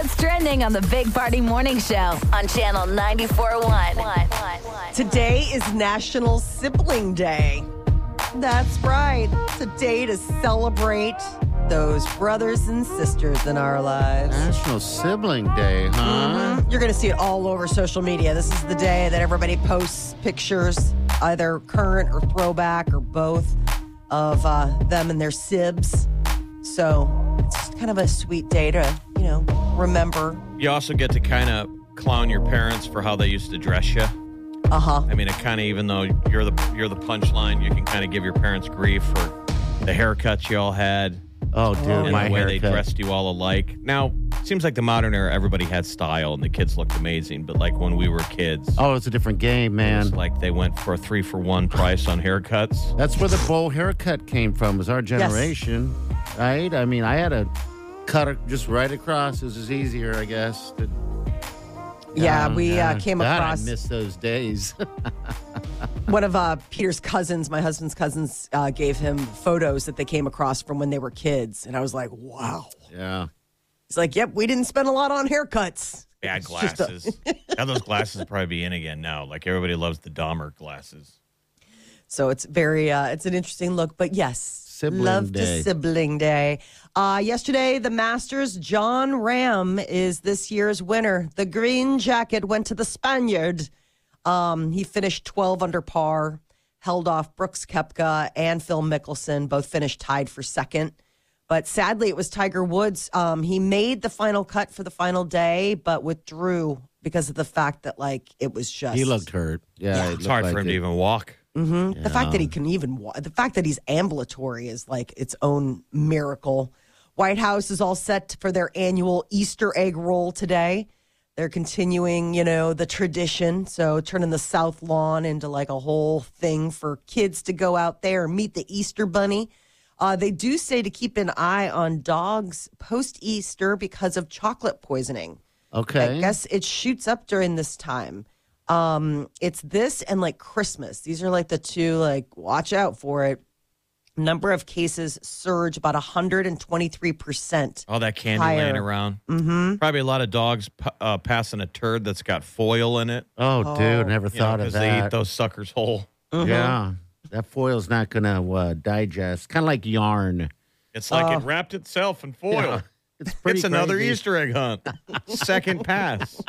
Here's what's trending on the Big Party Morning Show on Channel 94.1. Today is National Sibling Day. That's right. It's a day to celebrate those brothers and sisters in our lives. National Sibling Day, huh? Mhm. You're going to see it all over social media. This is the day that everybody posts pictures, either current or throwback or both, of uh, them and their sibs. So it's just kind of a sweet day to, you know, remember. You also get to kind of clown your parents for how they used to dress you. Uh huh. I mean, it kind of even though you're the you're the punchline, you can kind of give your parents grief for the haircuts you all had Oh, dude, and my the way they dressed you all alike. Now, it seems like the modern era, everybody had style and the kids looked amazing. But like when we were kids, Oh, it's a different game, it was man. like they went for a three for one price on haircuts. That's where the bowl haircut came from. Was our generation, right? I mean, I had a cut it just right across. It was just easier, I guess. to- Yeah, Um, we uh, came God, across. I miss those days. one of uh, Peter's cousins, my husband's cousins, uh, gave him photos that they came across from when they were kids, and I was like, "Wow." yeah. He's like, "Yep, we didn't spend a lot on haircuts." Bad It's just a- glasses. now those glasses will probably be in again now. Like everybody loves the Dahmer glasses. So it's very, uh, it's an interesting look. But yes, Sibling love day. to sibling day. Uh, yesterday, the Masters, Jon Rahm is this year's winner. The green jacket went to the Spaniard. Um, he finished 12 under par, held off Brooks Koepka and Phil Mickelson, both finished tied for second. But sadly, it was Tiger Woods. Um, he made the final cut for the final day, but withdrew because of the fact that, like, it was just. He looked hurt. Yeah. it It's hard like for him to even walk. The fact that he can even wa- the fact that he's ambulatory is like its own miracle. White House is all set for their annual Easter egg roll today. They're continuing, you know, the tradition. So turning the South Lawn into like a whole thing for kids to go out there and meet the Easter bunny. Uh, they do say to keep an eye on dogs post Easter because of chocolate poisoning. Okay. I guess it shoots up during this time. Um, it's this and like Christmas. These are like the two, like, watch out for it. Number of cases surge about 123%. All that candy Higher. laying around. Mm-hmm. Probably a lot of dogs p- uh, passing a turd that's got foil in it. Oh, dude, never You know, thought of that. because they eat those suckers whole. Yeah. That foil's not going to uh, digest. Kind of like yarn. It's like it wrapped itself in foil. Yeah. It's pretty It's another crazy. Easter egg hunt. Second pass,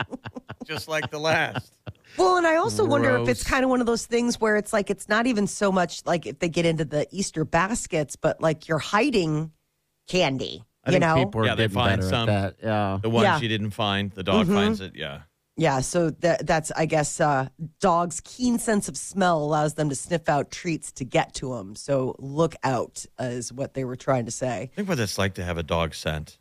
just like the last. Well, and I also wonder if it's kind of one of those things where it's like, it's not even so much like if they get into the Easter baskets, but like you're hiding candy, I you think know? people are Yeah, they getting find better some. at that. Yeah. The ones Yeah. you didn't find, the dog finds it. Yeah. Yeah, so that that's I guess uh, dogs' keen sense of smell allows them to sniff out treats to get to them. So look out is what they were trying to say. Think what it's like to have a dog scent.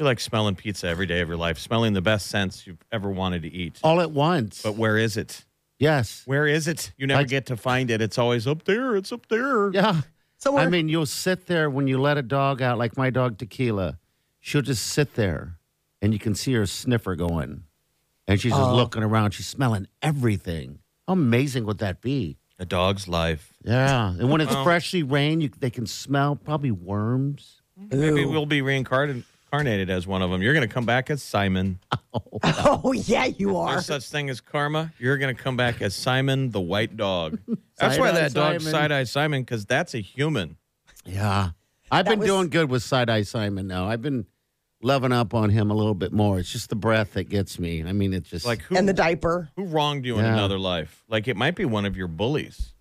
You're like smelling pizza every day of your life, smelling the best scents you've ever wanted to eat. All at once. But where is it? yes. Where is it? You never Like- get to find it. It's always up there. It's up there. Yeah. So I mean, you'll sit there when you let a dog out, like my dog Tequila. She'll just sit there, and you can see her sniffer going, and she's just Oh. looking around. She's smelling everything. How amazing would that be? A dog's life. Yeah, and when it's freshly rained, you, they can smell probably worms. Maybe we'll be reincarnated incarnated as one of them. You're going to come back as Simon. Oh, oh yeah, you are. There's such thing as karma. You're going to come back as Simon the white dog. That's why that dog Simon. side eye Simon because that's a human. Yeah, I've That been was- doing good with side eye Simon now. I've been loving up on him a little bit more. It's just the breath that gets me. I mean, it's just Like who and the diaper. who wronged you in Yeah. another life? Like it might be one of your bullies.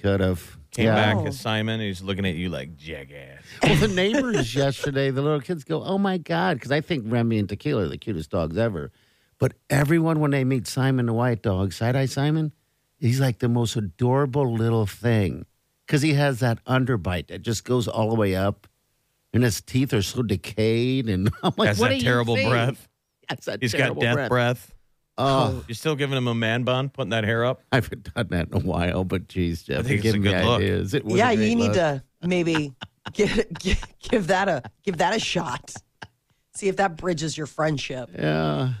could have Came yeah. back oh. as Simon and he's looking at you like jackass. Well, the neighbors yesterday, the little kids go, "Oh my god!" Because I think Remy and Tequila are the cutest dogs ever. But everyone, when they meet Simon the white dog, side eye Simon, he's like the most adorable little thing because he has that underbite that just goes all the way up, and his teeth are so decayed. And I'm like, Has "What that do you terrible think?" breath. That's that He's got terrible death breath. Oh, You're still giving him a man bun, putting that hair up. I haven't done that in a while, but geez, Jeff, I think give it's a me good look. ideas. It was a yeah, great you need look. to maybe give, give give that a give that a shot. See if that bridges your friendship. Yeah.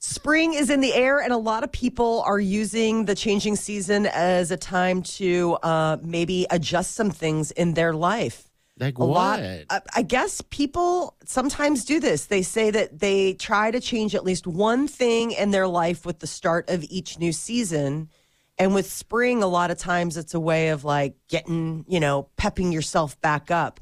Spring is in the air, and a lot of people are using the changing season as a time to uh, maybe adjust some things in their life. Like a lot. what? I, I guess people sometimes do this. They say that they try to change at least one thing in their life with the start of each new season. And with spring, a lot of times it's a way of like getting, you know, pepping yourself back up.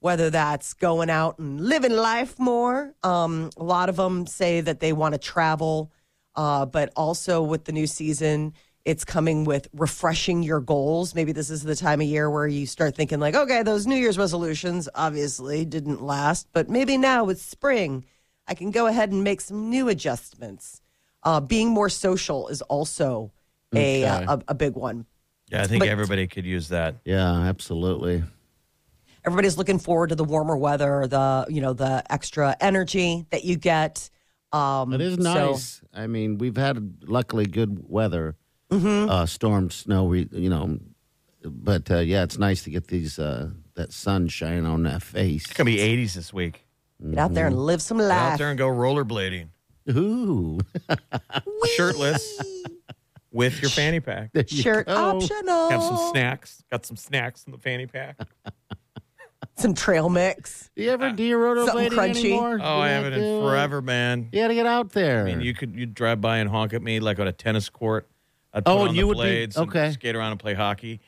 Whether that's going out and living life more. Um, a lot of them say that they want to travel, uh, but also with the new season, it's coming with refreshing your goals. Maybe this is the time of year where you start thinking, like, okay, those New Year's resolutions obviously didn't last, but maybe now with spring, I can go ahead and make some new adjustments. Uh, being more social is also a, Okay. a, a big one. Yeah, I think But- everybody could use that. Yeah, absolutely. Everybody's looking forward to the warmer weather, the you know the extra energy that you get. Um, It is so- nice. I mean, we've had luckily good weather, Mm-hmm. uh, storm, snow. We, you know, but uh, yeah, it's nice to get these uh, that sun shining on that face. It's gonna be 80s this week. get out there and live some Get out there and go rollerblading, Ooh, shirtless, with your fanny pack. There you Shirt go. optional. Have some snacks. Got some snacks in the fanny pack. some trail mix. Do you ever do you Something rollerblading crunchy. anymore? Oh, I haven't in forever, man. You got to get out there. I mean, you could you drive by and honk at me like on a tennis court. I'd put Oh, on you the would be- blades and okay. skate around and play hockey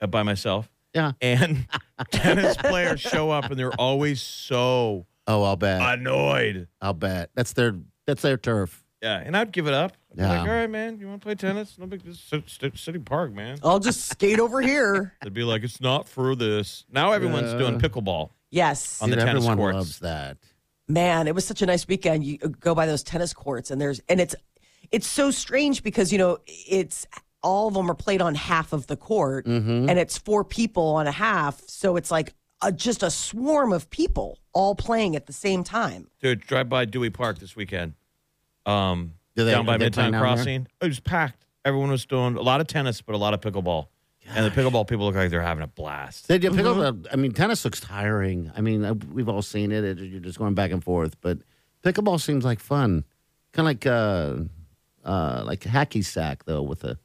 uh, by myself. yeah. And tennis players show up and they're always so Oh, I'll bet. annoyed. I'll bet. That's their that's their turf. Yeah, and I'd give it up. I'd be Yeah. like, all right, man, you want to play tennis? No big, this City Park, man. I'll just skate over here. They'd be like, it's not for this. Now everyone's Yeah. doing pickleball. Yes, On the Dude, tennis everyone courts. loves that. man, it was such a nice weekend. You go by those tennis courts, and there's and it's it's so strange because you know it's all of them are played on half of the court, Mm-hmm. and it's four people on a half, so it's like a, just a swarm of people all playing at the same time. Dude, drive by Dewey Park this weekend. Um, Do they- down by do they play Midtown down there? Crossing. It was packed. Everyone was doing a lot of tennis, but a lot of pickleball. And the pickleball people look like they're having a blast. Did you pick Mm-hmm. I mean, tennis looks tiring. I mean, uh, we've all seen it. it. You're just going back and forth. But pickleball seems like fun. Kind of like uh, uh, like hacky sack though, with a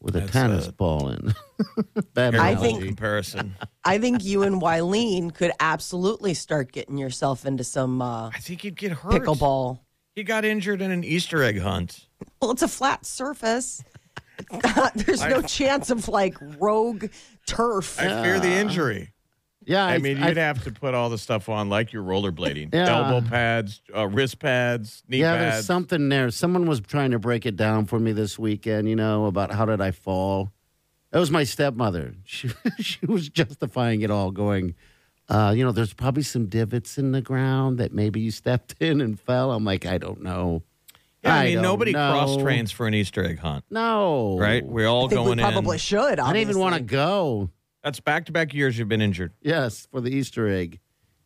with a That's, tennis uh, ball in. Bad I think- analogy. comparison. I think you and Wileen could absolutely start getting yourself into some uh, I think you'd get hurt. pickleball. He got injured in an Easter egg hunt. Well, it's a flat surface. There's no chance of like rogue turf. I fear the injury. Yeah, I mean, I- you'd have to put all the stuff on like you're rollerblading. Yeah. Elbow pads, uh, wrist pads, knee pads. yeah, pads. there's something there. Someone was trying to break it down for me this weekend. You know about how did I fall? That was my stepmother. She she was justifying it all, going, uh, you know, there's probably some divots in the ground that maybe you stepped in and fell. I'm like, I don't know. yeah, I mean, nobody know. cross trains for an Easter egg hunt, No, right? We're all I think going we probably in. should. I didn't even want to go. That's back to back years you've been injured. Yes, for the Easter egg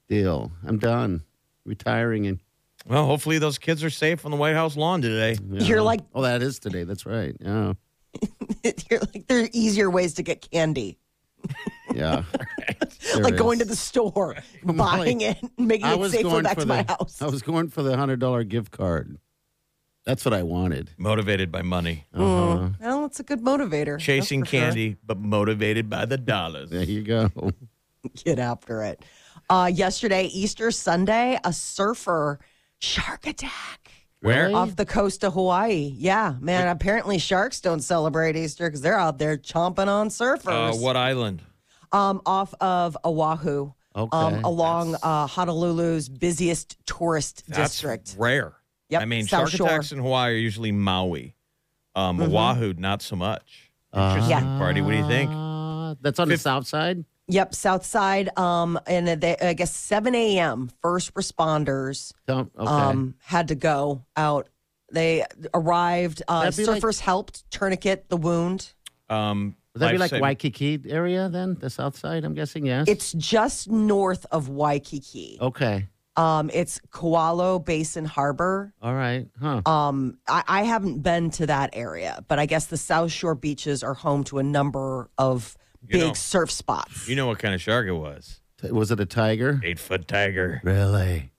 deal. I'm done, retiring and. Well, hopefully those kids are safe on the White House lawn today. you You're like- oh, that is today. That's right. Yeah, You're like there are easier ways to get candy, yeah. There like is. going to the store, buying it, and making it was safer back for to the, my house. I was going for the hundred dollar gift card. That's what I wanted. Motivated by money, Uh-huh. Well, it's a good motivator. chasing for sure. candy, but motivated by the dollars. There you go. Get after it. Uh, yesterday, Easter Sunday, a surfer shark attack Where? Really? off the coast of Hawaii. Yeah, man. Apparently, sharks don't celebrate Easter because they're out there chomping on Uh, surfers. what island? Um, off of Oahu. Okay. Um, along uh, Honolulu's busiest tourist That's district. rare. Yep, I mean, South shark Shore. Mm-hmm. attacks in Hawaii are usually Maui. Um, Oahu, not so much. Interesting Yeah. party. What do you think? Uh, that's on the south side. Yep, South Side. Um, and they, I guess 7 a.m. First responders okay. um, had to go out. They arrived. Uh, That'd like- surfers helped tourniquet the wound. Um, Would that be like life-saving- Waikiki area then? The south side, I'm guessing. Yes. It's just north of Waikiki. okay. Um, it's Kewalo Basin Harbor. All right. Huh. Um, I, I haven't been to that area, but I guess the South Shore beaches are home to a number of You big know- surf spots. You know what kind of shark it was? T- Was it a tiger? Eight foot tiger. Really?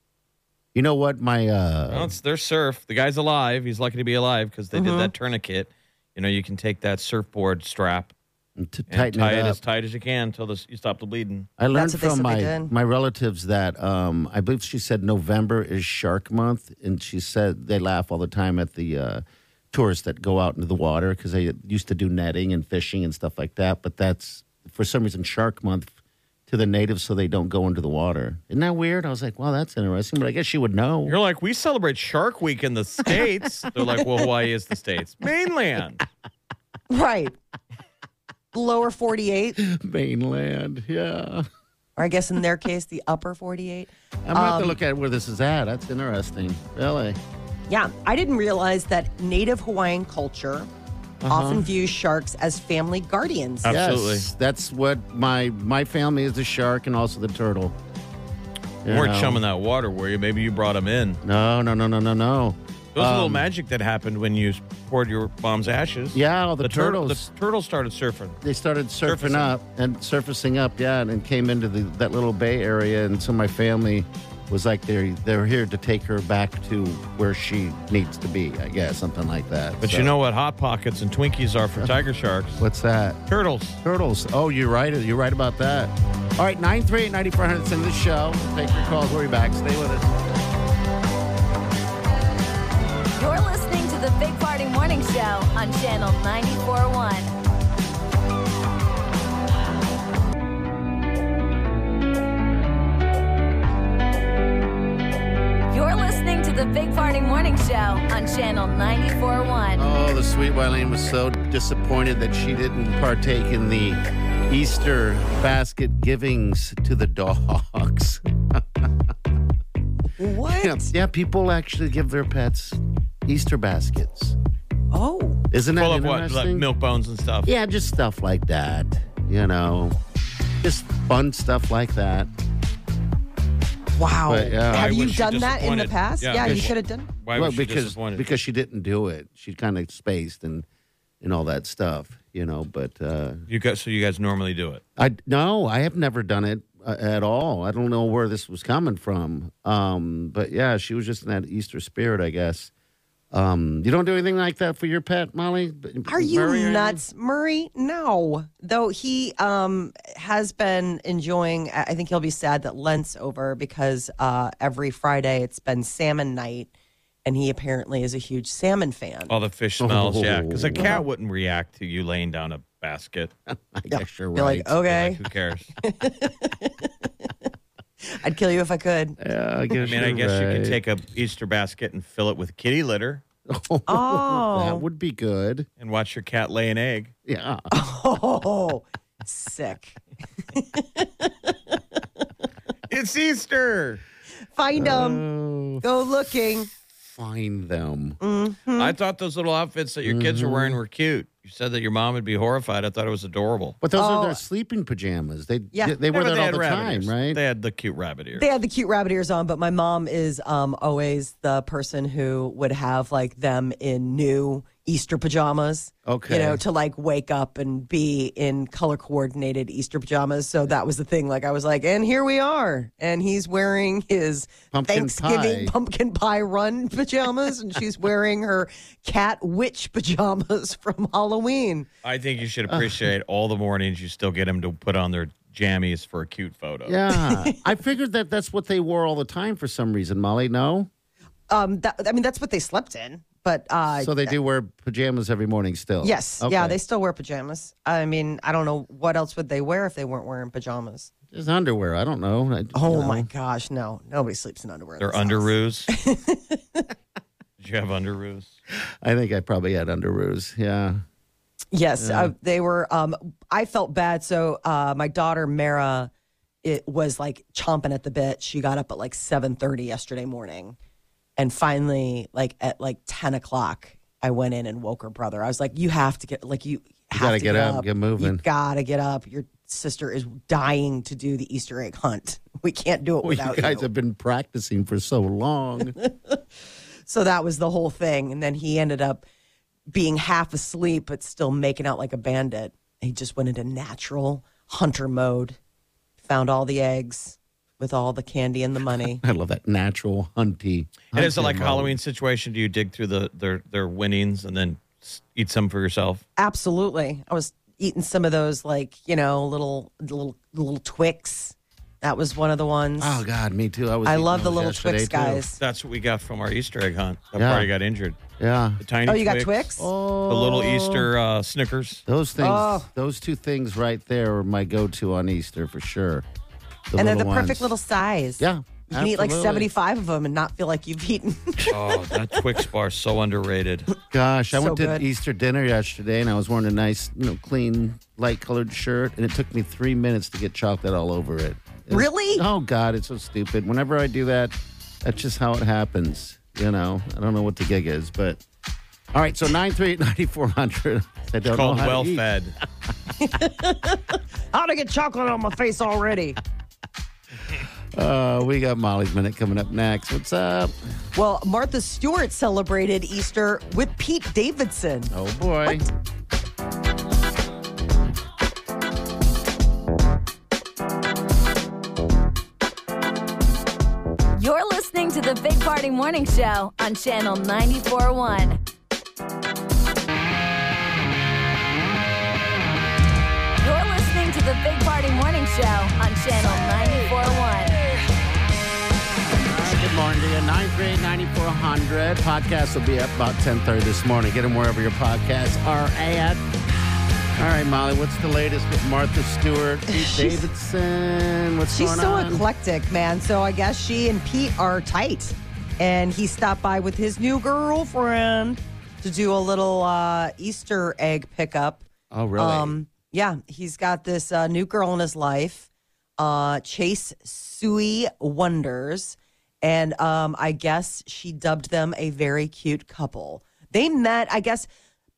You know what? My uh, Well, it's their surf. The guy's alive. He's lucky to be alive because they Mm-hmm. did that tourniquet. You know, you can take that surfboard strap to and tighten tie it it, up. as tight as you can until this, you stop the bleeding. I learned That's what they from said they my did. my relatives that um, I believe she said November is Shark Month, and she said they laugh all the time at the uh, tourists that go out into the water because they used to do netting and fishing and stuff like that. But that's for some reason Shark Month to the natives, so they don't go into the water. Isn't that weird? I was like, well, that's interesting, but I guess you would know. You're like, we celebrate Shark Week in the States. They're like, well, Hawaii is the States. Mainland. Right. Lower 48, Mainland, yeah. or I guess in their case, the upper 48. I'm gonna have to Um, look at where this is at. That's interesting. Really? Yeah, I didn't realize that native Hawaiian culture Uh-huh. often views sharks as family guardians. Absolutely. Yes, that's what my my family is the shark and also the turtle. You You weren't know? chumming that water, were you? Maybe you brought them in. No, no, no, no, no, no. There was a little Um, magic that happened when you poured your mom's ashes. Yeah, all the, tur- turtles. the turtles started surfing. they started surfing Surfacing. up and surfacing up, yeah, and, and came into the, that little bay area. And so my family was like, they're they're here to take her back to where she needs to be. I guess something like that. But So- you know what hot pockets and Twinkies are for tiger sharks? what's that? Turtles. Turtles. Oh, you're right. You're right about that. All right, 938 9400 is in the show. Take your calls. We'll be back. Stay with us. You're listening to the Big Party Morning Show on Channel 94.1. You're listening to the Big Party Morning Show on Channel 94.1. Oh, the sweet Wileen was so disappointed that she didn't partake in the Easter basket givings to the dogs. What? yeah, yeah, people actually give their pets Easter baskets. Oh, Isn't that Full of what? interesting? Like milk bones and stuff. Yeah, just stuff like that. You know, just fun stuff like that. wow. But, yeah. Have Why you was she done that in the disappointed? past? Yeah, Yeah, you should have done. Why well, was she because disappointed? because she didn't do it. She kind of spaced and and all that stuff. You know, but uh, you guys, so you guys normally do it. I no, I have never done it uh, at all. I don't know where this was coming from. Um, but yeah, she was just in that Easter spirit, I guess. Um, you don't do anything like that for your pet, Molly? Are you Murray, nuts, Murray? No. Though he um has been enjoying I think he'll be sad that Lent's over because uh every Friday it's been salmon night and he apparently is a huge salmon fan. All the fish smells, yeah. Because a Oh. cat wouldn't react to you laying down a basket. I guess you're Be right. like, okay, Like, who cares? I'd kill you if I could. yeah, I I guess. mean, I you're guess you right. could take a Easter basket and fill it with kitty litter Oh. that would be good. and watch your cat lay an egg. Yeah. Oh, sick. It's Easter. Find them. Oh, Go looking. find them. Mm-hmm. I thought those little outfits that your kids were wearing were cute. You said that your mom would be horrified. I thought it was adorable. But those Oh. are their sleeping pajamas. They Yeah. they Yeah, wear but that they all had the rabbit time, ears. right? They had the cute rabbit ears. They had the cute rabbit ears on, but my mom is um, always the person who would have like them in new Easter pajamas. Okay. You know, to like wake up and be in color coordinated Easter pajamas. So that was the thing. Like I was like, and here we are. And he's wearing his Pumpkin Thanksgiving pie. pumpkin pie run pajamas, and she's wearing her cat witch pajamas from Halloween. I think you should appreciate all the mornings you still get them to put on their jammies for a cute photo. Yeah, I figured that that's what they wore all the time for some reason. Molly, no. Um, that, I mean, that's what they slept in. But uh, So they do wear pajamas every morning still. Yes. Okay. Yeah, they still wear pajamas. I mean, I don't know what else would they wear if they weren't wearing pajamas. Just underwear. I don't know. I, Oh you my gosh, no. Nobody sleeps in underwear. They're this house. underoos. Did you have underoos? I think I probably had underoos. Yeah. Yes, uh, they were um I felt bad so uh my daughter Mara it was like chomping at the bit. She got up at like 7:30 yesterday morning. And finally, like at like 10 o'clock, I went in and woke her brother. I was like, you have to get like you have gotta to get up, get moving. You gotta get up. Your sister is dying to do the Easter egg hunt. We can't do it Well, without you guys you. have been practicing for so long. So that was the whole thing. And then he ended up being half asleep, but still making out like a bandit. He just went into natural hunter mode, found all the eggs with all the candy and the money. I love that natural hunty. And is it hunting like a mode. Halloween situation? Do you dig through the their their winnings and then eat some for yourself? Absolutely. I was eating some of those, like, you know, little, little, little Twix. That was one of the ones. Oh God, me too. I was. I love the little yesterday, Twix too. guys. That's what we got from our Easter egg hunt. That Yeah. party got injured. Yeah, The tiny. Oh, you got Twix? Oh. The little Easter uh, Snickers. those things. Oh. Those two things right there are my go-to on Easter for sure. The and they're the little perfect little size. Yeah, You can eat like 75 of them and not feel like you've eaten. Oh, that Twix bar so underrated. Gosh, I So went to good. Easter dinner yesterday, and I was wearing a nice, you know, clean, light-colored shirt, and it took me three minutes to get chocolate all over it. It was- Really? Oh God, it's so stupid. Whenever I do that, that's just how it happens. You know, I don't know what the gig is, but all right. So nine three eight ninety four hundred. I don't know Called how well to eat. fed. How to get chocolate on my face already? Uh, we got Molly's minute coming up next. What's up? Well, Martha Stewart celebrated Easter with Pete Davidson. Oh boy. You're listening to the Big Party Morning Show on Channel 941. You're listening to the Big Party Morning Show on Channel 94.1. Good morning to you. 938-9400. Podcast will be up about 1030 this morning. Get them wherever your podcasts are at. All right, Molly, what's the latest with Martha Stewart, Pete Davidson? What's She's going so on? eclectic, man. So I guess she and Pete are tight. And he stopped by with his new girlfriend to do a little uh, Easter egg pickup. oh, really? Um, yeah, he's got this uh, new girl in his life, uh, Chase Sui Wonders, and um, I guess she dubbed them a very cute couple. They met, I guess,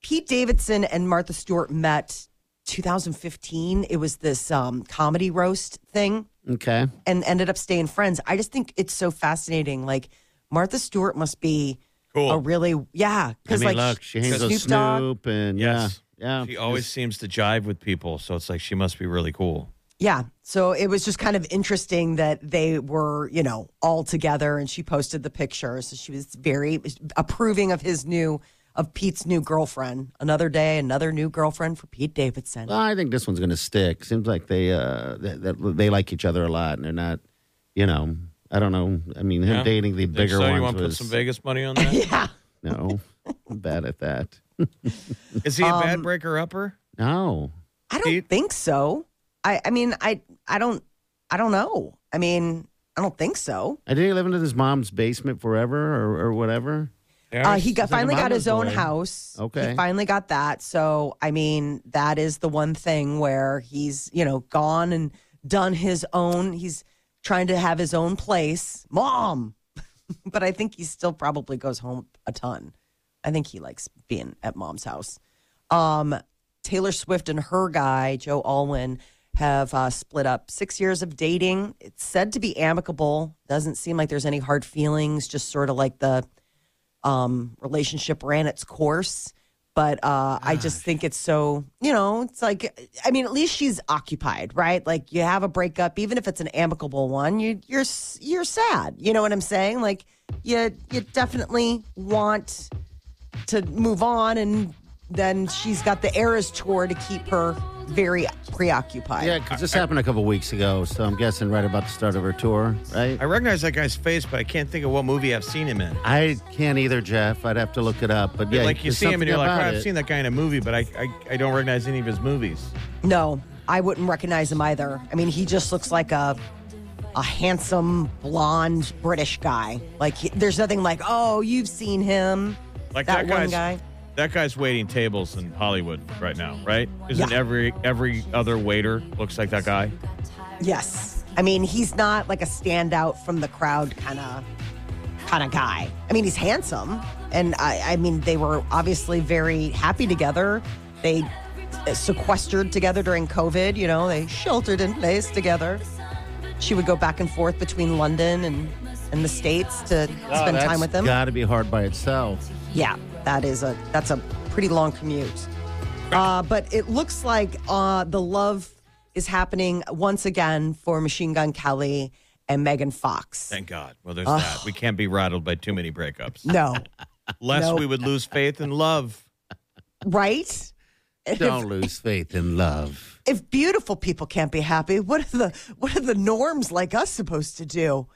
Pete Davidson and Martha Stewart met 2015. It was this um, comedy roast thing okay. and ended up staying friends. I just think it's so fascinating. Like Martha Stewart must be Cool. a really yeah. I Because mean, like look, she hangs Snoop with Dogg, Snoop and Yes. yeah, yeah. She always seems to jive with people, so it's like she must be really cool. Yeah. So it was just kind of interesting that they were, you know, all together and she posted the picture. So she was very approving of his new, of Pete's new girlfriend. Another day, another new girlfriend for Pete Davidson. Well, I think this one's going to stick. Seems like they uh that, that they like each other a lot, and they're not, you know. I don't know. I mean, him Yeah? dating the bigger so? ones You want to put was some Vegas money on that? yeah. no. I'm bad at that. Is he a Um, bad breaker upper? No. I don't Pete? think so. I, I mean, I, I don't, I don't know. I mean, I don't think so. I did he live in his mom's basement forever or, or whatever. Uh, he got He's like a finally got his own boy. house. Okay. He finally got that. So, I mean, that is the one thing where he's, you know, gone and done his own. He's trying to have his own place. Mom. but I think he still probably goes home a ton. I think he likes being at mom's house. Um, Taylor Swift and her guy, Joe Alwyn, have uh, split up. Six years of dating. It's said to be amicable. Doesn't seem like there's any hard feelings, just sort of like the um, relationship ran its course. But uh, I just think it's so, you know, it's like, I mean, at least she's occupied, right? Like you have a breakup, even if it's an amicable one, you, you're you're sad. You know what I'm saying? Like you you definitely want to move on, and then she's got the Eras tour to keep her very preoccupied. Yeah, because this happened a couple weeks ago, so I'm guessing right about the start of her tour, right? I recognize that guy's face, but I can't think of what movie I've seen him in. I can't either, Jeff. I'd have to look it up. But yeah, like you see him and something you're like, oh, I've seen that guy in a movie, but I, I, I don't recognize any of his movies. No, I wouldn't recognize him either. I mean, he just looks like a a handsome blonde British guy. Like he- there's nothing like, oh, you've seen him. Like that, that, one guy's guy. That guy's waiting tables in Hollywood right now, right? Isn't Yeah. every every other waiter looks like that guy? Yes. I mean, he's not like a standout from the crowd kind of kind of guy. I mean, he's handsome, and I, I mean, they were obviously very happy together. They uh, sequestered together during COVID. You know, they sheltered in place together. She would go back and forth between London and, and the States to oh, spend time with them. Got to be hard by itself. Yeah, that is a that's a pretty long commute. Uh, but it looks like uh, the love is happening once again for Machine Gun Kelly and Megan Fox. Thank God. Well, there's that. We can't be rattled by too many breakups. No, Lest Nope. we would lose faith in love. right? Don't if, lose faith in love. if beautiful people can't be happy, what are the what are the norms like us supposed to do?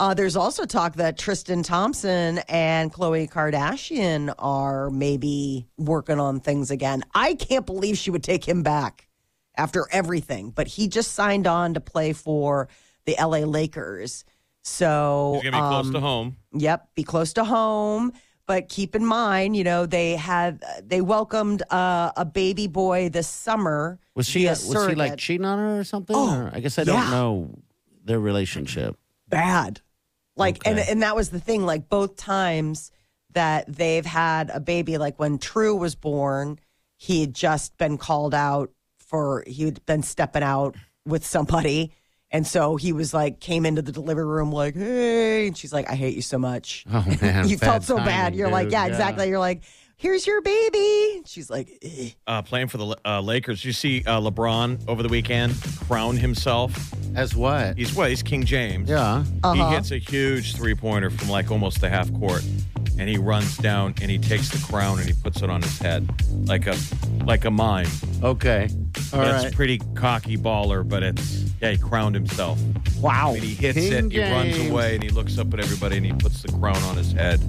Uh, there's also talk that Tristan Thompson and Khloe Kardashian are maybe working on things again. I can't believe she would take him back after everything, but he just signed on to play for the LA Lakers. So He's going to be close um, to home. Yep, be close to home. But keep in mind, you know, they had they welcomed uh, a baby boy this summer. Was she via was she like cheating on her or something? Oh, or, I guess I yeah. don't know their relationship. bad? Like, and Okay. and that was the thing. Like both times that they've had a baby, like when True was born, he had just been called out for he had been stepping out with somebody. And so he was like, came into the delivery room like, hey. And she's like, I hate you so much. Oh man, you felt so bad. You're like, dude. yeah, exactly. You're like, here's your baby. She's like, eh. Uh, playing for the uh, Lakers. You see uh, LeBron over the weekend crown himself. As what? He's what? He's King James. yeah. Uh-huh. He hits a huge three pointer from like almost the half court, and he runs down and he takes the crown and he puts it on his head like a like a mime. Okay. All It's right. pretty cocky baller, but it's yeah. He crowned himself. wow. And he hits King it. He runs away and he looks up at everybody and he puts the crown on his head.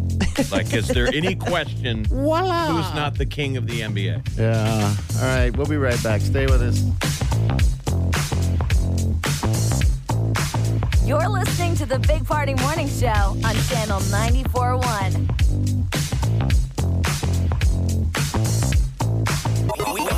like, is there any question Voila. who's not the king of the NBA? Yeah. All right. We'll be right back. Stay with us. You're listening to the Big Party Morning Show on Channel 94.1.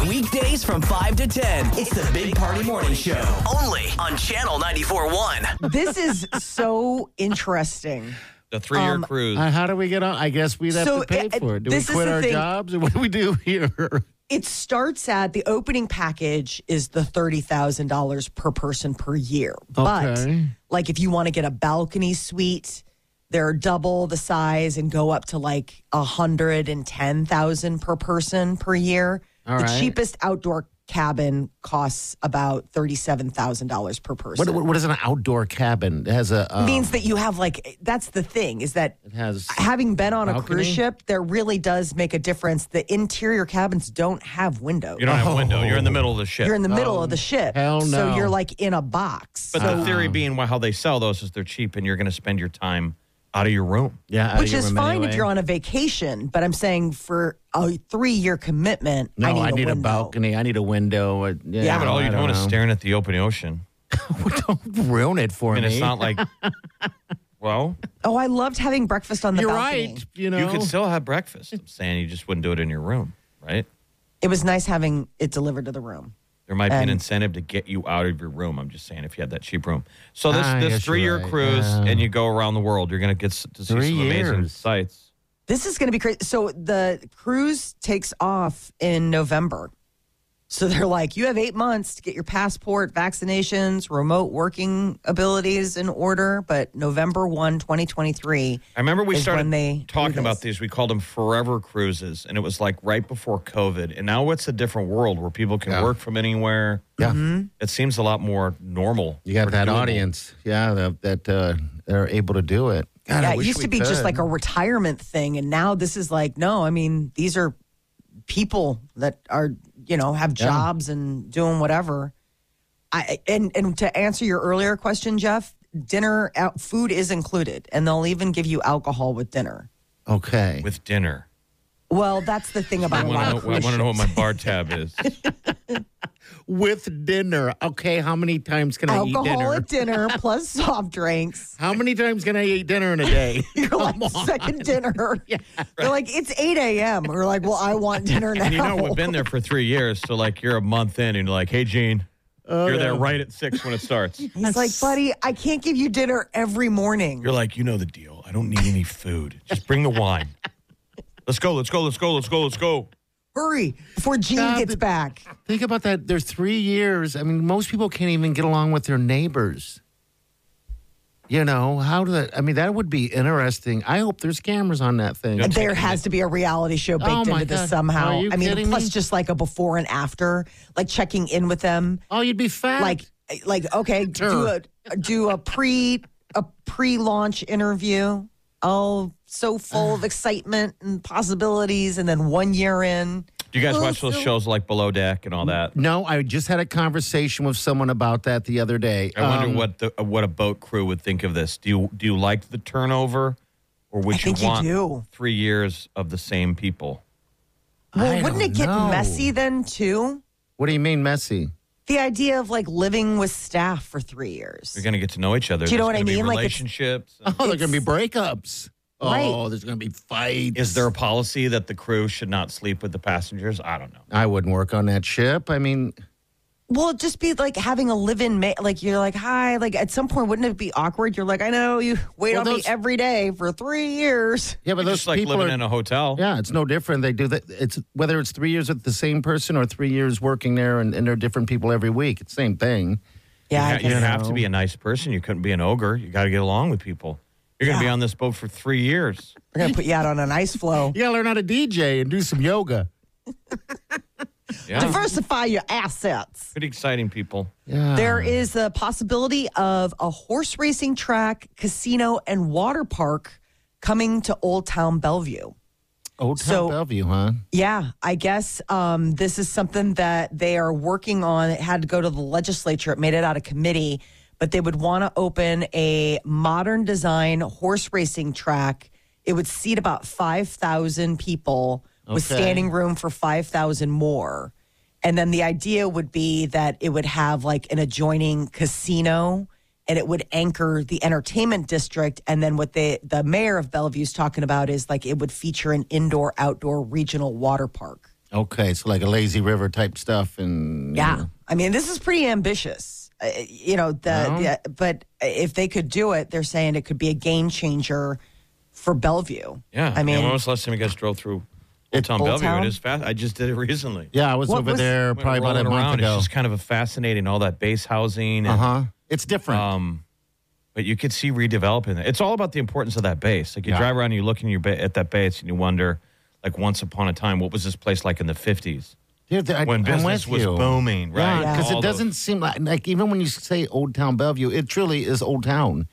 Weekdays from 5 to 10. It's the Big Party Morning Show. Only on Channel 94.1. this is so interesting. The three year Um, cruise. Uh, how do we get on? I guess we'd have So, to pay uh, for it. Do we this is quit the our thing. jobs, or what do we do here? It starts at the opening package is the $30,000 per person per year. But Okay. like if you want to get a balcony suite, they're double the size and go up to like 110,000 per person per year. All the right. cheapest outdoor cabin costs about $37,000 per person. What, what, what is an outdoor cabin? It has a. Uh, means that you have like that's the thing is that it has. having been on a cruise ship there really does make a difference the interior cabins don't have windows you don't have a window. You're in the middle of the ship. you're in the middle of the ship hell no. so you're like in a box but So- the theory being why how they sell those is they're cheap and you're going to spend your time out of your room. Yeah, out of which your is room fine if you're on a vacation but i'm saying for a three-year commitment No, i need, I a, need a window. balcony. I need a window. Uh, Yeah, Yeah, but all you're don't doing is staring at the open ocean. don't ruin it for I mean, me. it's not like, well, oh i loved having breakfast on the You're balcony right. You know, you could still have breakfast. I'm saying you just wouldn't do it in your room, right? it was nice having it delivered to the room There might be an incentive to get you out of your room. I'm just saying if you had that cheap room. So this I this three year right, cruise yeah. and you go around the world, you're going to get to see Three some amazing sights. This is going to be crazy. So the cruise takes off in November. So they're like, you have eight months to get your passport, vaccinations, remote working abilities in order. But November 1, 2023. I remember we started they talking about these. We called them forever cruises, and it was like right before COVID. And now it's a different world where people can Yeah. work from anywhere. Yeah. Mm-hmm. It seems a lot more normal. You got that doable. audience, yeah, that, that uh, are able to do it. God, I Yeah, it used to be just like a retirement thing. And now this is like, no, I mean, these are people that are, you know, have Yeah. jobs and doing whatever. I and and to answer your earlier question, Jeff, dinner out food is included, and they'll even give you alcohol with dinner. okay. with dinner. Well, that's the thing about a want to know, I wanna know what my bar tab is. With dinner, okay. How many times can I eat dinner? Alcohol at dinner plus soft drinks. How many times can I eat dinner in a day? You're like second dinner. They're like it's eight a.m. We're like, well, I want dinner now. And you know, we've been there for three years. So, like, you're a month in and you're like, hey, Gene, oh, you're there right at six when it starts. He's like, buddy, I can't give you dinner every morning. You're like, you know the deal. I don't need any food. Just bring the wine. Let's go, let's go, let's go, let's go, let's go. Hurry before Gene God, gets back. Think about that. There's three years. I mean, most people can't even get along with their neighbors. You know how do that? I mean, that would be interesting. I hope there's cameras on that thing. There has to be a reality show baked Oh, into this God. somehow. I mean, plus me? just like a before and after, like checking in with them. Oh, you'd be fat. Like, like okay, do a do a pre a pre launch interview. Oh, so full of excitement and possibilities, and then one year in, Do you guys watch those shows like Below Deck and all that? no, I just had a conversation with someone about that the other day. I wonder Um, what the what a boat crew would think of this. Do you do you like the turnover, or would I think you you want do. three years of the same people? well, I wouldn't it don't get know. messy then too? What do you mean, messy? The idea of like living with staff for three years. You're going to get to know each other. Do you know There's what I gonna be mean? Like, it's- relationships. and- Oh, they're going to be breakups. Oh, right. Oh, there's going to be fights. Is there a policy that the crew should not sleep with the passengers? I don't know. I wouldn't work on that ship. I mean, Well, it'd just be like having a live-in, ma- like you're like, hi. Like at some point, wouldn't it be awkward? You're like, I know you wait Well, on me every day for three years. yeah, but It's those just like people living are. in a hotel. yeah, it's no different. They do that. It's whether it's three years with the same person or three years working there, and, and they're different people every week. It's the same thing. Yeah, I you, ha- you guess have so. to be a nice person. You couldn't be an ogre. You got to get along with people. You're going to be on this boat for three years. We're gonna put you out on an ice floe. You got to learn how to DJ and do some yoga. Yeah. Diversify your assets. Pretty exciting people. Yeah. There is the possibility of a horse racing track, casino, and water park coming to Old Town Bellevue. Old Town so- Bellevue, huh? Yeah, I guess um, this is something that they are working on. It had to go to the legislature. It made it out of committee, but they would want to open a modern design horse racing track. It would seat about 5,000 people with standing room for 5,000 more. And then the idea would be that it would have like an adjoining casino and it would anchor the entertainment district. And then what the, the mayor of Bellevue is talking about is like it would feature an indoor outdoor regional water park. Okay, so like a lazy river type stuff, and Yeah. I mean, this is pretty ambitious. Uh, you know, the, Well. the but if they could do it, they're saying it could be a game changer for Bellevue. Yeah. I mean, when was the last time you guys drove through Old It- Town Old Bellevue? Town? It is fast. I just did it recently. yeah, I was What over was- there Went probably about a rolling month around. ago. It's just kind of a fascinating, all that base housing. Uh huh. It's different. um, but you could see redeveloping it. It's all about the importance of that base. Like you Yeah. drive around, and you look in your ba- at that base, and you wonder, like once upon a time, what was this place like in the fifties Dude, I- when I'm business with was you. booming? Right? Yeah, because All it those- doesn't seem like like even when you say Old Town Bellevue, it truly is Old Town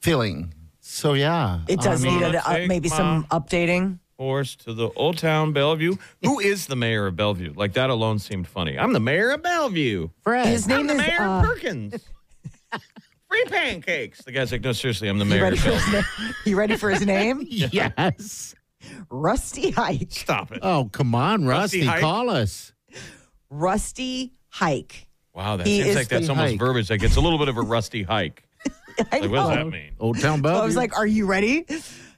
feeling. So yeah, it does I mean, need a, uh, take maybe some updating. Horse to the Old Town Bellevue. Who is the mayor of Bellevue? Like that alone seemed funny. I'm the mayor of Bellevue. Fred. His I'm name the is. mayor uh, of Perkins. Free pancakes. The guy's like, no, seriously, I'm the you mayor ready of for his Bellevue. name? You ready for his name? yes. Rusty Hike. Stop it. Oh come on, Rusty Rusty, call us. Rusty Hike. Wow, that He seems like that's the almost hike. verbiage. Like it's a little bit of a rusty hike. I Like, what does that mean? Old Town So Bellevue. I was like, "Are you ready?"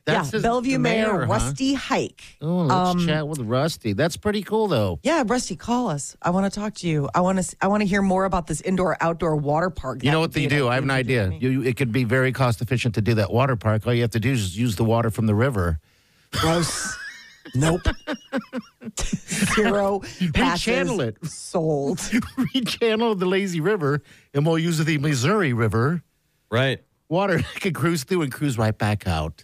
That's yeah, his- Bellevue the Mayor, mayor, huh? Rusty Hike. oh, let's um, chat with Rusty. That's pretty cool though. Yeah, Rusty, call us. I want to talk to you. I want to. I want to hear more about this indoor outdoor water park. You That know what they do? I have an idea. You, it could be very cost efficient to do that water park. All you have to do is use the water from the river. Gross. nope. Zero passes Rechannel it. sold. Rechannel the lazy river, and we'll use the Missouri River Right. Water can cruise through and cruise right back out.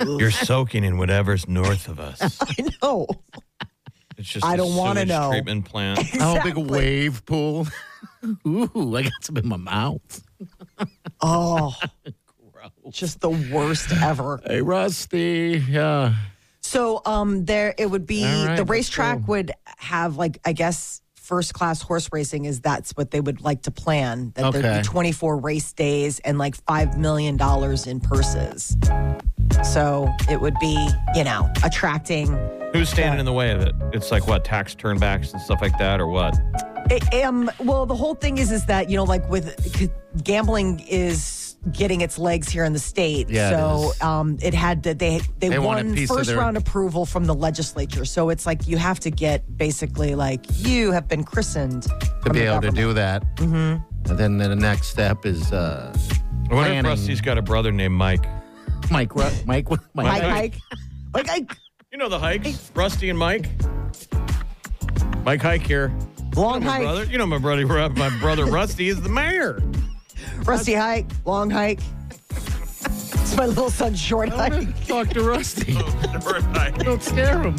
You're soaking in whatever's north of us. I know. It's just I a don't wanna know. treatment plant. Oh, a big Exactly. wave pool. Ooh, I got some in my mouth. Oh, just the worst ever. Hey, Rusty. Yeah. So, um, there it would be All right, the let's racetrack go. would have like I guess first class horse racing is that's what they would like to plan. That there'd be twenty four race days and like five million dollars in purses. So it would be you know attracting. Who's standing in the way of it? It's like what tax turnbacks and stuff like that, or what? It, um, well, the whole thing is is that you know like with gambling is getting its legs here in the state. Yeah, so is. um, it had to, they they, They won first their- round approval from the legislature. So it's like you have to get basically like you have been christened To be able to do that. Mm-hmm. And then the next step is uh, I wonder planning. if Rusty's got a brother named Mike. Mike. Ru- Mike. Mike. Mike Hike. Mike Hike. You know the hikes, Rusty and Mike. Mike Hike here. Long My hike, brother, you know my brother, my brother Rusty is the mayor. Rusty hike, long hike. It's my little son's short hike. Talk to Rusty. Oh, Don't scare him.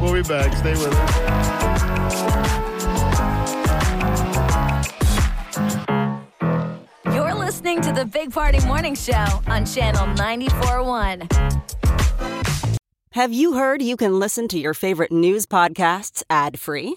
We'll be back. Stay with us. You're listening to the Big Party Morning Show on Channel 94.1. Have you heard you can listen to your favorite news podcasts ad free?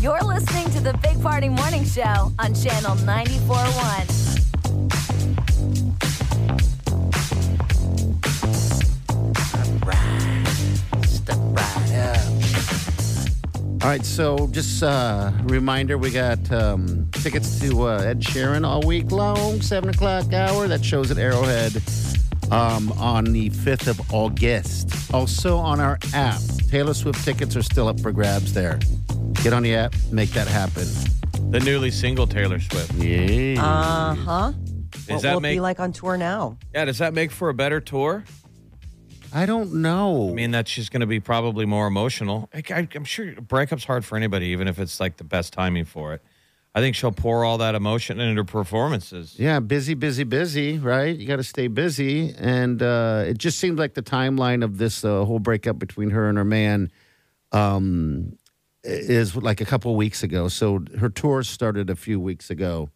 You're listening to the Big Party Morning Show on Channel 94.1. Step right up. All right, so just uh, reminder: we got um, tickets to uh, Ed Sheeran all week long, seven o'clock hour. That shows at Arrowhead um, on the fifth of August. Also on our app, Taylor Swift tickets are still up for grabs. There, get on the app, make that happen. The newly single Taylor Swift. Yeah. Uh huh. What that will it make- be like on tour now? Yeah, does that make for a better tour? I don't know. I mean, that she's going to be probably more emotional. I, I, I'm sure a breakup's hard for anybody, even if it's like the best timing for it. I think she'll pour all that emotion into her performances. Yeah, busy, busy, busy, right? You got to stay busy. And uh, it just seemed like the timeline of this uh, whole breakup between her and her man um, is like a couple weeks ago. So her tour started a few weeks ago.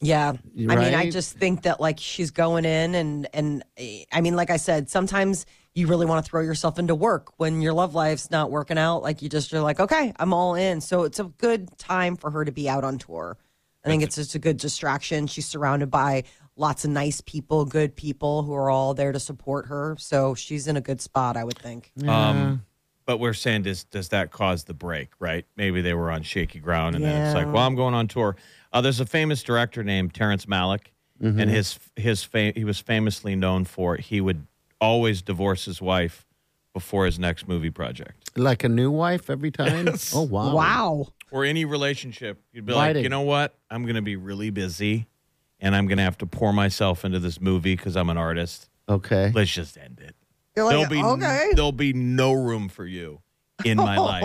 Yeah. I mean, I just think that like she's going in and and I mean, like I said, sometimes you really want to throw yourself into work when your love life's not working out. Like you just are like, okay, I'm all in. So it's a good time for her to be out on tour. I think it's just a good distraction. She's surrounded by lots of nice people, good people who are all there to support her. So she's in a good spot, I would think. Um, but we're saying, does does that cause the break? Right? Maybe they were on shaky ground, and then it's like, well, I'm going on tour. Uh, there's a famous director named Terrence Malick, Mm-hmm. and his his fa- he was famously known for he would always divorce his wife before his next movie project. Like a new wife every time? Oh, wow. Wow. or any relationship, you'd be Lighting. like, you know what? I'm going to be really busy, and I'm going to have to pour myself into this movie because I'm an artist. Okay. Let's just end it. You're like, there'll be okay. there'll be no room for you in my life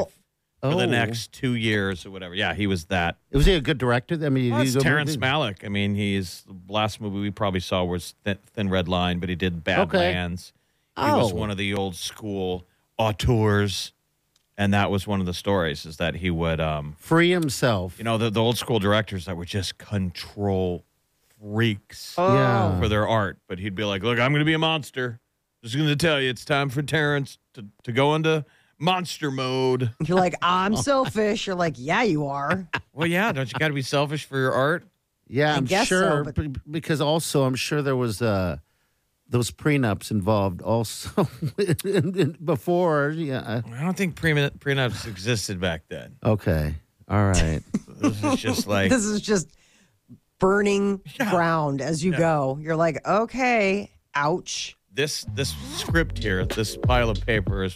for Oh. the next two years or whatever. Yeah, he was that. Was he a good director? I mean, Well, he's it's a Terrence movie- Malick. I mean, he's the last movie we probably saw was Thin, Thin Red Line, but he did Badlands. He was Oh. one of the old school auteurs, and that was one of the stories is that he would um, Free himself. you know, the, the old school directors that were just control freaks yeah. for their art. But he'd be like, look, I'm going to be a monster. Just going to tell you, it's time for Terrence to, to go into monster mode. You're like, I'm selfish. You're like, yeah, you are. Well, yeah, don't you got to be selfish for your art? Yeah, I I'm guess so, sure. but- b- because also, I'm sure there was uh, those prenups involved also before. Yeah. I don't think pre- prenups existed back then. Okay. All right. This is just like, this is just burning ground as you go. You're like, okay, ouch. This this script here, this pile of paper is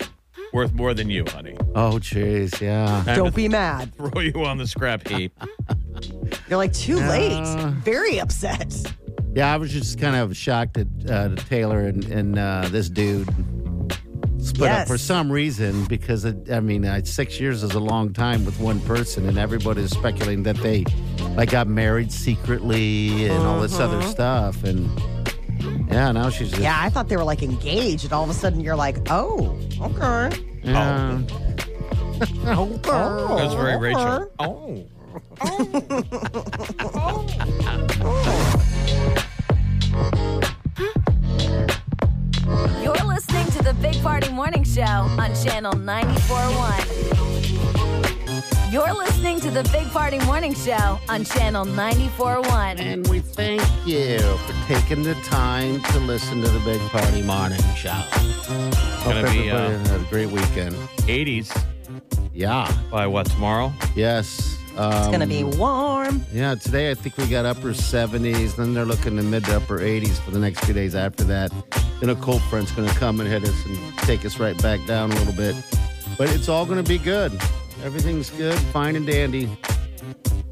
worth more than you, honey. oh, jeez. Yeah. Time Don't to be mad. throw you on the scrap heap. You're like, too Uh. late. Very upset. Yeah, I was just kind of shocked at uh, Taylor and, and uh, this dude split up for some reason because, it, I mean, uh, six years is a long time with one person, and everybody's speculating that they like got married secretly and all this other stuff. And yeah, now she's just. Yeah, I thought they were like engaged, and all of a sudden you're like, oh, okay. yeah. Oh, oh. That was very okay. Rachel. Oh. oh. You're listening to the Big Party Morning Show on Channel 94.1. You're listening to the Big Party Morning Show on Channel 94.1. And we thank you for taking the time to listen to the Big Party Morning Show. Hope gonna be, everybody uh, had a great weekend. 80s Yeah. by what tomorrow? Yes. Um, It's gonna be warm. Yeah, today I think we got upper 70s. Then they're looking to mid to upper 80s for the next few days after that. Then a cold front's going to come and hit us and take us right back down a little bit. But it's all going to be good. Everything's good, fine and dandy.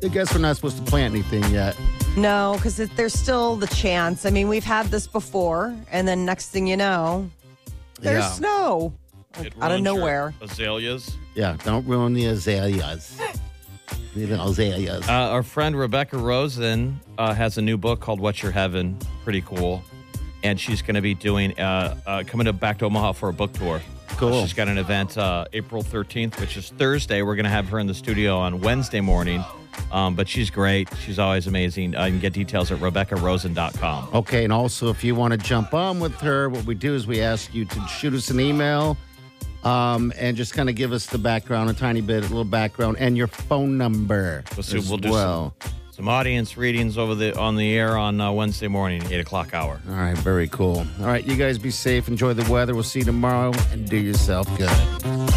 I guess we're not supposed to plant anything yet. No, because there's still the chance. I mean, we've had this before, and then next thing you know, there's Yeah. snow It out of ruins your nowhere. Azaleas. Yeah, don't ruin the azaleas. the azaleas. Uh, our friend Rebecca Rosen uh, has a new book called "What's Your Heaven." Pretty cool, and she's going to be doing uh, uh, coming to back to Omaha for a book tour. Cool. She's got an event uh, April 13th, which is Thursday. We're going to have her in the studio on Wednesday morning. Um, but she's great. She's always amazing. Uh, you can get details at RebeccaRosen.com. Okay, and also if you want to jump on with her, what we do is we ask you to shoot us an email um, and just kind of give us the background, a tiny bit, a little background, and your phone number. We'll, see, as we'll do well. some, some audience readings over the on the air on uh, Wednesday morning, 8 o'clock hour. All right, very cool. All right, you guys be safe, enjoy the weather. We'll see you tomorrow, and do yourself good.